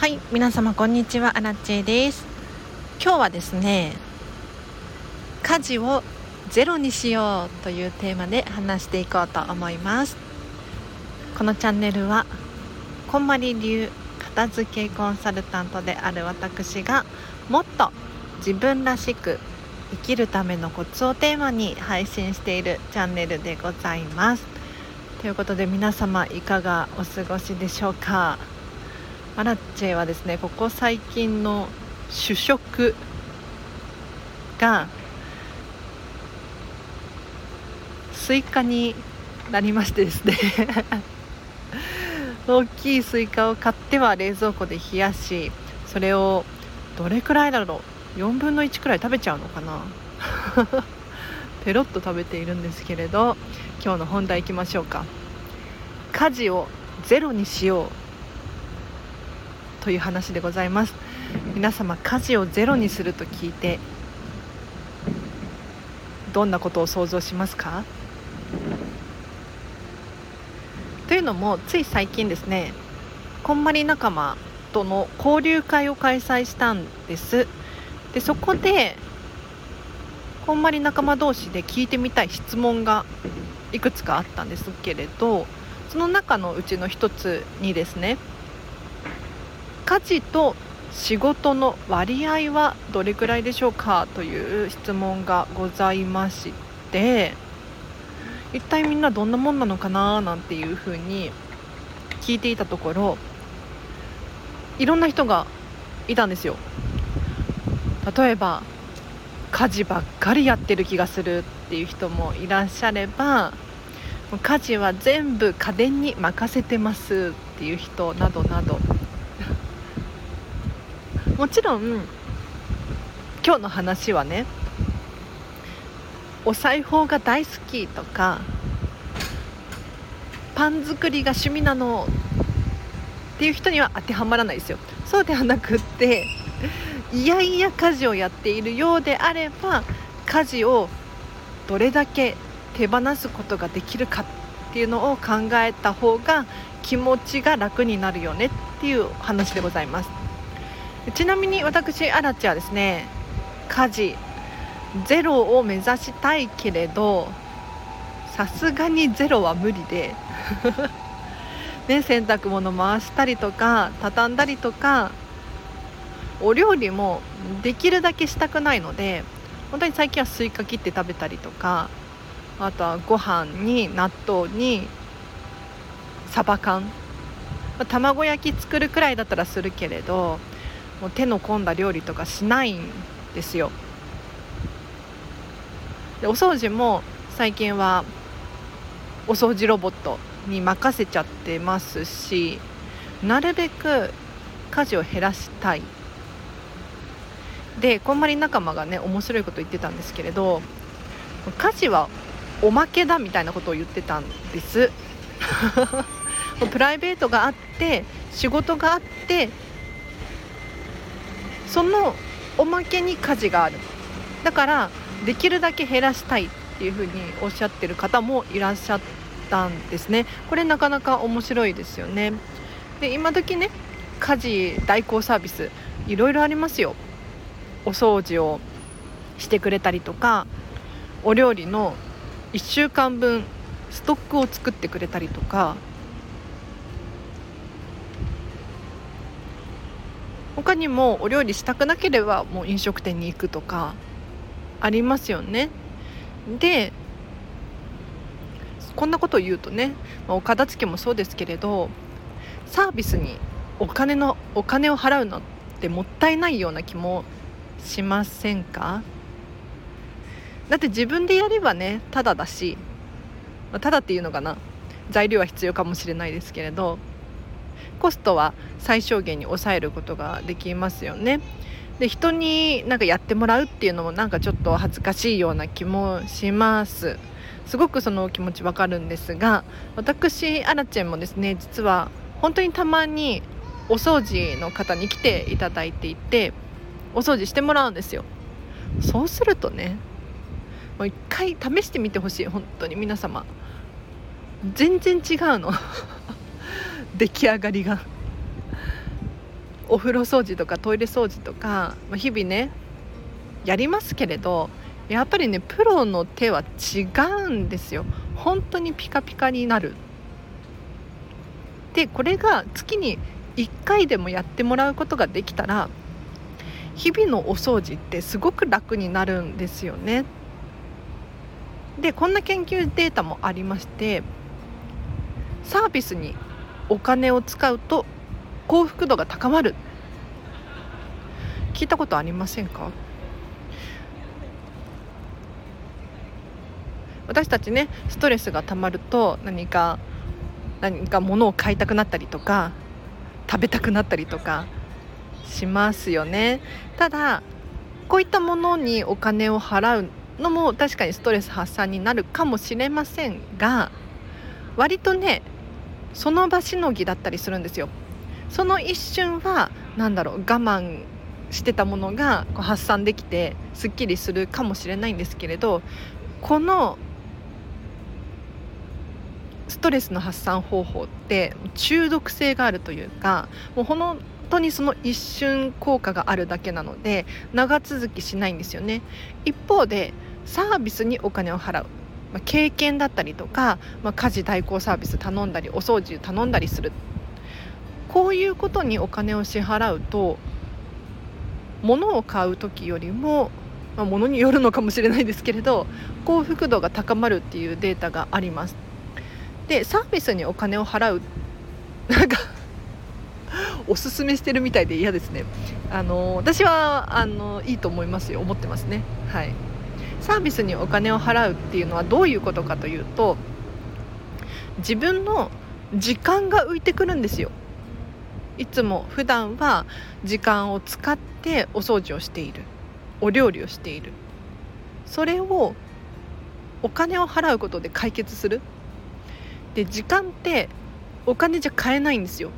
はい皆様こんにちは。アラチェです。今日はですね家事をゼロにしようというテーマで話していこうと思います。このチャンネルはこんまり流片付けコンサルタントである私がもっと自分らしく生きるためのコツをテーマに配信しているチャンネルでございます。ということで皆様いかがお過ごしでしょうか？アラッチェはですねここ最近の主食がスイカになりましてですね 大きいスイカを買っては冷蔵庫で冷やしそれをどれくらいだろう？4分の1くらい食べちゃうのかな？ペロッと食べているんですけれど今日の本題いきましょうか。家事をゼロにしよう。という話でございます。皆様家事をゼロにすると聞いてどんなことを想像しますか？というのもつい最近ですねこんまり仲間との交流会を開催したんです。でそこでこんまり仲間同士で聞いてみたい質問がいくつかあったんですけれどその中のうちの一つにですね家事と仕事の割合はどれくらいでしょうかという質問がございまして一体みんなどんなもんなのかななんていうふうに聞いていたところいろんな人がいたんですよ。例えば家事ばっかりやってる気がするっていう人もいらっしゃれば家事は全部家電に任せてますっていう人などなど。もちろん今日の話はねお裁縫が大好きとかパン作りが趣味なのっていう人には当てはまらないですよ。そうではなくっていやいや家事をやっているようであれば家事をどれだけ手放すことができるかっていうのを考えた方が気持ちが楽になるよねっていう話でございます。ちなみに私アラチはですね。家事。ゼロを目指したいけれどさすがにゼロは無理で。ね、洗濯物回したりとか畳んだりとかお料理もできるだけしたくないので本当に最近はスイカ切って食べたりとかあとはご飯に納豆にサバ缶。卵焼き作るくらいだったらするけれどもう手の込んだ料理とかしないんですよ。でお掃除も最近はお掃除ロボットに任せちゃってますしなるべく家事を減らしたい。でこんまり仲間がね面白いこと言ってたんですけれど家事はおまけだみたいなことを言ってたんです。プライベートがあって仕事があってそのおまけに家事がある。だからできるだけ減らしたいっていうふうにおっしゃってる方もいらっしゃったんですね。これなかなか面白いですよね。で今時ね家事代行サービスいろいろありますよ。お掃除をしてくれたりとかお料理の1週間分ストックを作ってくれたりとか他にもお料理したくなければもう飲食店に行くとかありますよね。でこんなことを言うとね、お片付けもそうですけれどサービスにお金のお金を払うのってもったいないような気もしませんか？だって自分でやればねただだし、ただっていうのかな材料は必要かもしれないですけれどコストは最小限に抑えることができますよね。で人になんかやってもらうっていうのもなんかちょっと恥ずかしいような気もします。すごくその気持ちわかるんですが私アラチェンもですね実は本当にたまにお掃除の方に来ていただいていてお掃除してもらうんですよ。そうするとねもう一回試してみてほしい本当に皆様。全然違うの。出来上がりが。お風呂掃除とかトイレ掃除とか、日々ねやりますけれどやっぱりねプロの手は違うんですよ。本当にピカピカになる。でこれが月に1回でもやってもらうことができたら日々のお掃除ってすごく楽になるんですよね。でこんな研究データもありましてサービスにお金を使うと幸福度が高まる。聞いたことありませんか？私たちねストレスがたまると何か何か物を買いたくなったりとか食べたくなったりとかしますよね。ただこういったものにお金を払うのも確かにストレス発散になるかもしれませんが割とねその場しのぎだったりするんですよ。その一瞬は何だろう我慢してたものがこう発散できてすっきりするかもしれないんですけれどこのストレスの発散方法って中毒性があるというかもう本当にその一瞬効果があるだけなので長続きしないんですよね。一方でサービスにお金を払う。まあ、経験だったりとか、まあ、家事代行サービス頼んだりお掃除頼んだりする。こういうことにお金を支払うと物を買う時よりも、まあ、物によるのかもしれないですけれど幸福度が高まるっていうデータがあります。でサービスにお金を払うなんかおすすめしてるみたいで嫌ですね。あの私はあのいいと思いますよ。思ってますね。はい。サービスにお金を払うっていうのはどういうことかというと自分の時間が浮いてくるんですよ。いつも普段は時間を使ってお掃除をしている。お料理をしている。それをお金を払うことで解決する。で時間ってお金じゃ買えないんですよ。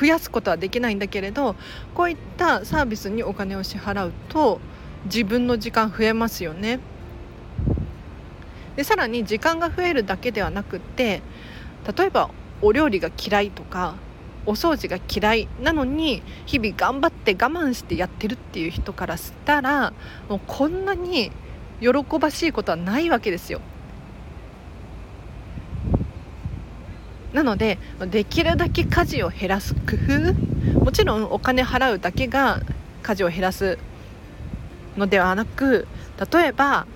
増やすことはできないんだけれどこういったサービスにお金を支払うと自分の時間増えますよねでさらに時間が増えるだけではなくって例えばお料理が嫌いとかお掃除が嫌いなのに日々頑張って我慢してやってるっていう人からしたらもうこんなに喜ばしいことはないわけですよ。なのでできるだけ家事を減らす工夫もちろんお金払うだけが家事を減らすのではなく例えば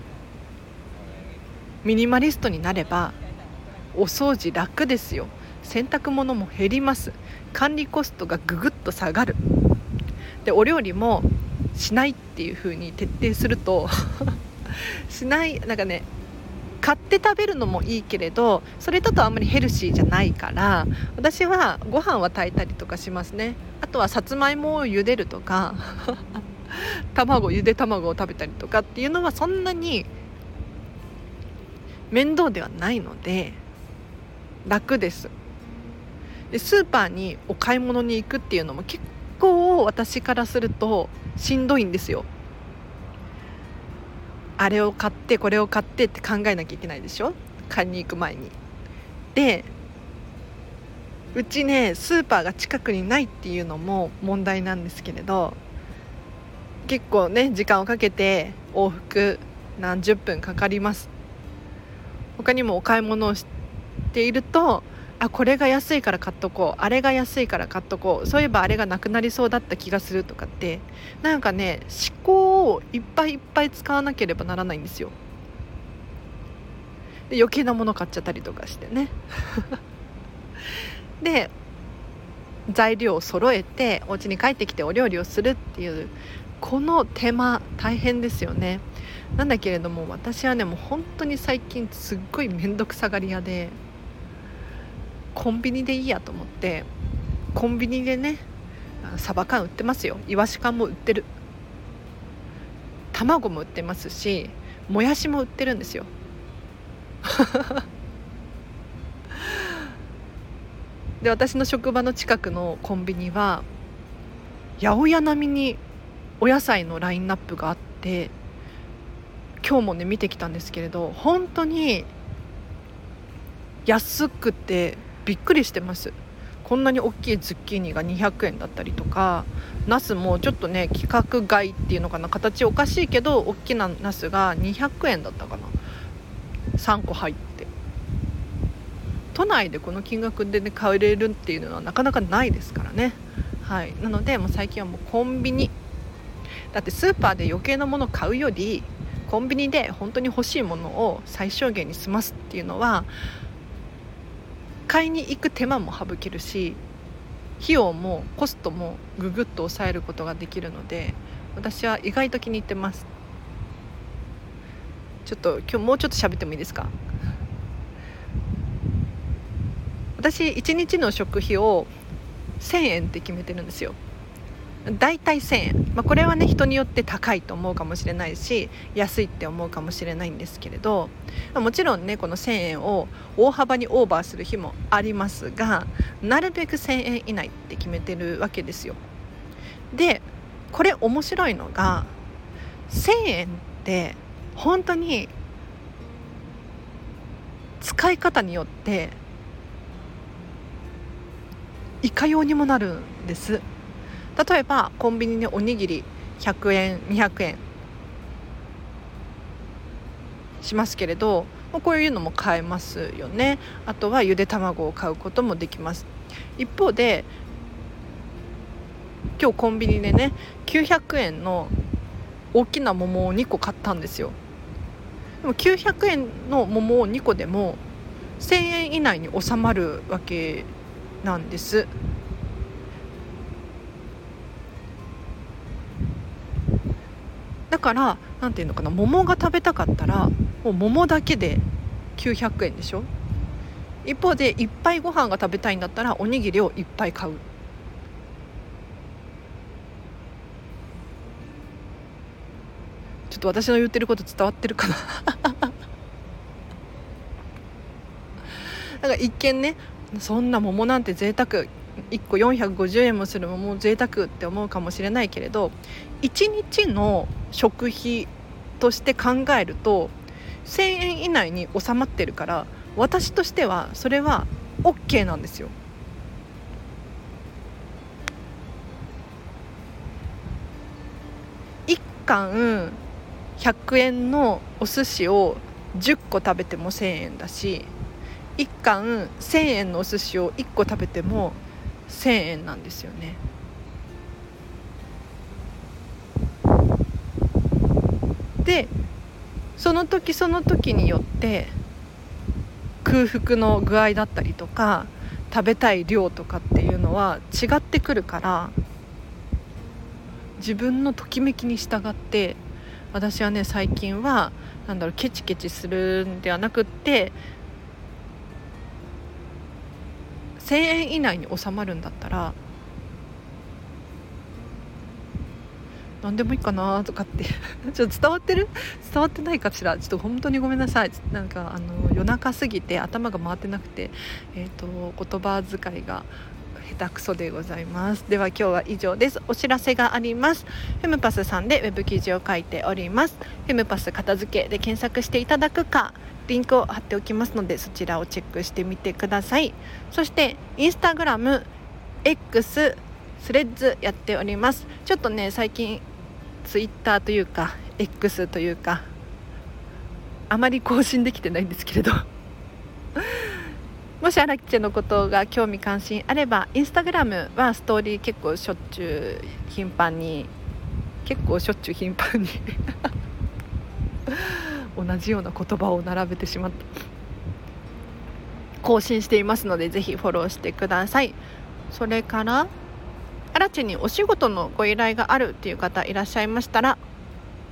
ミニマリストになればお掃除楽ですよ。洗濯物も減ります。管理コストがぐぐっと下がる。でお料理もしないっていう風に徹底すると しないなんかね買って食べるのもいいけれどそれだとあんまりヘルシーじゃないから私はご飯は炊いたりとかしますね。あとはさつまいもを茹でるとか。卵ゆで卵を食べたりとかっていうのはそんなに面倒ではないので楽です。でスーパーにお買い物に行くっていうのも結構私からするとしんどいんですよ。あれを買ってこれを買ってって考えなきゃいけないでしょ？買いに行く前に。でうちねスーパーが近くにないっていうのも問題なんですけれど結構ね時間をかけて往復何十分かかります。他にもお買い物をしているとあこれが安いから買っとこうあれが安いから買っとこうそういえばあれがなくなりそうだった気がするとかってなんかね思考をいっぱいいっぱい使わなければならないんですよ。で余計なもの買っちゃったりとかしてね。で材料を揃えてお家に帰ってきてお料理をするっていうこの手間大変ですよね。なんだけれども私はねもう本当に最近すっごい面倒くさがり屋でコンビニでいいやと思ってコンビニでねサバ缶売ってますよ。イワシ缶も売ってる。卵も売ってますしもやしも売ってるんですよ。で私の職場の近くのコンビニは八百屋並みにお野菜のラインナップがあって今日もね見てきたんですけれど本当に安くてびっくりしてます。こんなに大きいズッキーニが200円だったりとかナスもちょっとね規格外っていうのかな形おかしいけど大きなナスが200円だったかな。3個入って。都内でこの金額で、ね、買えるっていうのはなかなかないですからね。はい。なのでもう最近はもうコンビニだってスーパーで余計なものを買うよりコンビニで本当に欲しいものを最小限に済ますっていうのは買いに行く手間も省けるし費用もコストもぐぐっと抑えることができるので私は意外と気に入ってます。ちょっと今日もうちょっと喋ってもいいですか？私1日の食費を1000円って決めてるんですよ。大体1000円、まあ、これはね人によって高いと思うかもしれないし安いって思うかもしれないんですけれどもちろんねこの1000円を大幅にオーバーする日もありますがなるべく1000円以内って決めてるわけですよ。でこれ面白いのが1000円って本当に使い方によっていかようにもなるんです。例えばコンビニでおにぎり100円200円しますけれどこういうのも買えますよね。あとはゆで卵を買うこともできます。一方で今日コンビニでね900円の大きな桃を2個買ったんですよ。でも900円の桃を2個でも1000円以内に収まるわけなんです。から何ていうのかな桃が食べたかったらもう桃だけで900円でしょ？一方でいっぱいご飯が食べたいんだったらおにぎりをいっぱい買う。ちょっと私の言ってること伝わってるかな？だか一見ねそんな桃なんて贅沢1個450円もする桃贅沢って思うかもしれないけれど1日の食費として考えると1000円以内に収まってるから私としてはそれは OK なんですよ。1貫100円のお寿司を10個食べても1000円だし1貫1000円のお寿司を1個食べても1000円なんですよね。でその時その時によって空腹の具合だったりとか食べたい量とかっていうのは違ってくるから自分のときめきに従って私はね最近はなんだろうケチケチするんではなくって1000円以内に収まるんだったら何でもいいかなとかって ちょっと伝わってる？伝わってないかしら？ちょっと本当にごめんなさい。なんかあの夜中すぎて頭が回ってなくて、えーと、言葉遣いが下手くそでございます。では今日は以上です。お知らせがあります。フェムパスさんでウェブ記事を書いております。フェムパス片付けで検索していただくかリンクを貼っておきますのでそちらをチェックしてみてください。そしてインスタグラム X スレッズやっております。ちょっとね最近ツイッターというか X というかあまり更新できてないんですけれど。もし荒木ちゃんのことが興味関心あればインスタグラムはストーリー結構しょっちゅう頻繁に結構しょっちゅう頻繁に。同じような言葉を並べてしまった。更新していますのでぜひフォローしてください。それから新地にお仕事のご依頼があるっていう方いらっしゃいましたら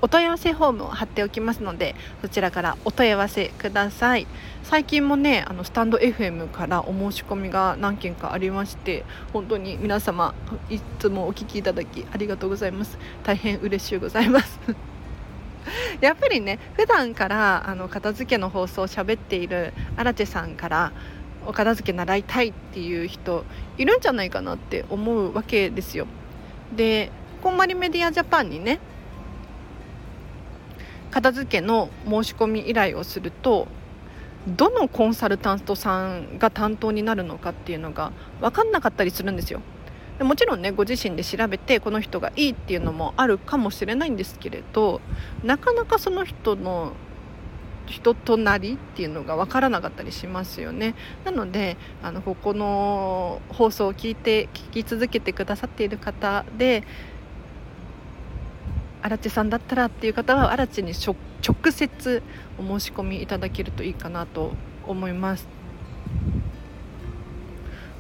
お問い合わせフォームを貼っておきますのでそちらからお問い合わせください。最近もねあのスタンド FM からお申し込みが何件かありまして本当に皆様いつもお聞きいただきありがとうございます。大変嬉しゅうございます。やっぱりね普段からあの片付けの放送を喋っている荒地さんからお片付け習いたいっていう人いるんじゃないかなって思うわけですよ。でこんまりメディアジャパンにね片付けの申し込み依頼をするとどのコンサルタントさんが担当になるのかっていうのが分かんなかったりするんですよ。もちろんねご自身で調べてこの人がいいっていうのもあるかもしれないんですけれどなかなかその人の人となりっていうのが分からなかったりしますよね。なのであのここの放送を聞いて聞き続けてくださっている方で荒地さんだったらっていう方は荒地に直接お申し込みいただけるといいかなと思います。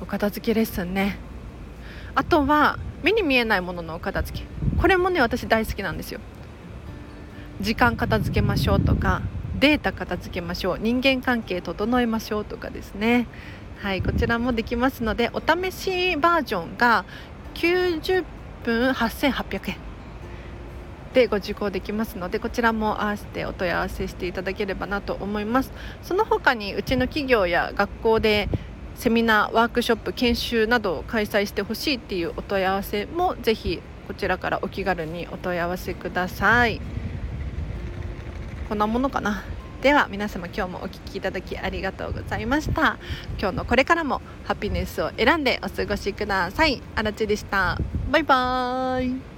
お片付けレッスンね。あとは目に見えないもののお片付け。これもね私大好きなんですよ。時間片付けましょうとかデータ片付けましょう。人間関係整えましょうとかですね。はいこちらもできますのでお試しバージョンが90分8800円。でご受講できますのでこちらも合わせてお問い合わせしていただければなと思います。その他にうちの企業や学校でセミナーワークショップ研修などを開催してほしいっていうお問い合わせもぜひこちらからお気軽にお問い合わせください。こんなものかな？では皆様今日もお聴きいただきありがとうございました。今日のこれからもハピネスを選んでお過ごしください。あらちでした。バイバーイ。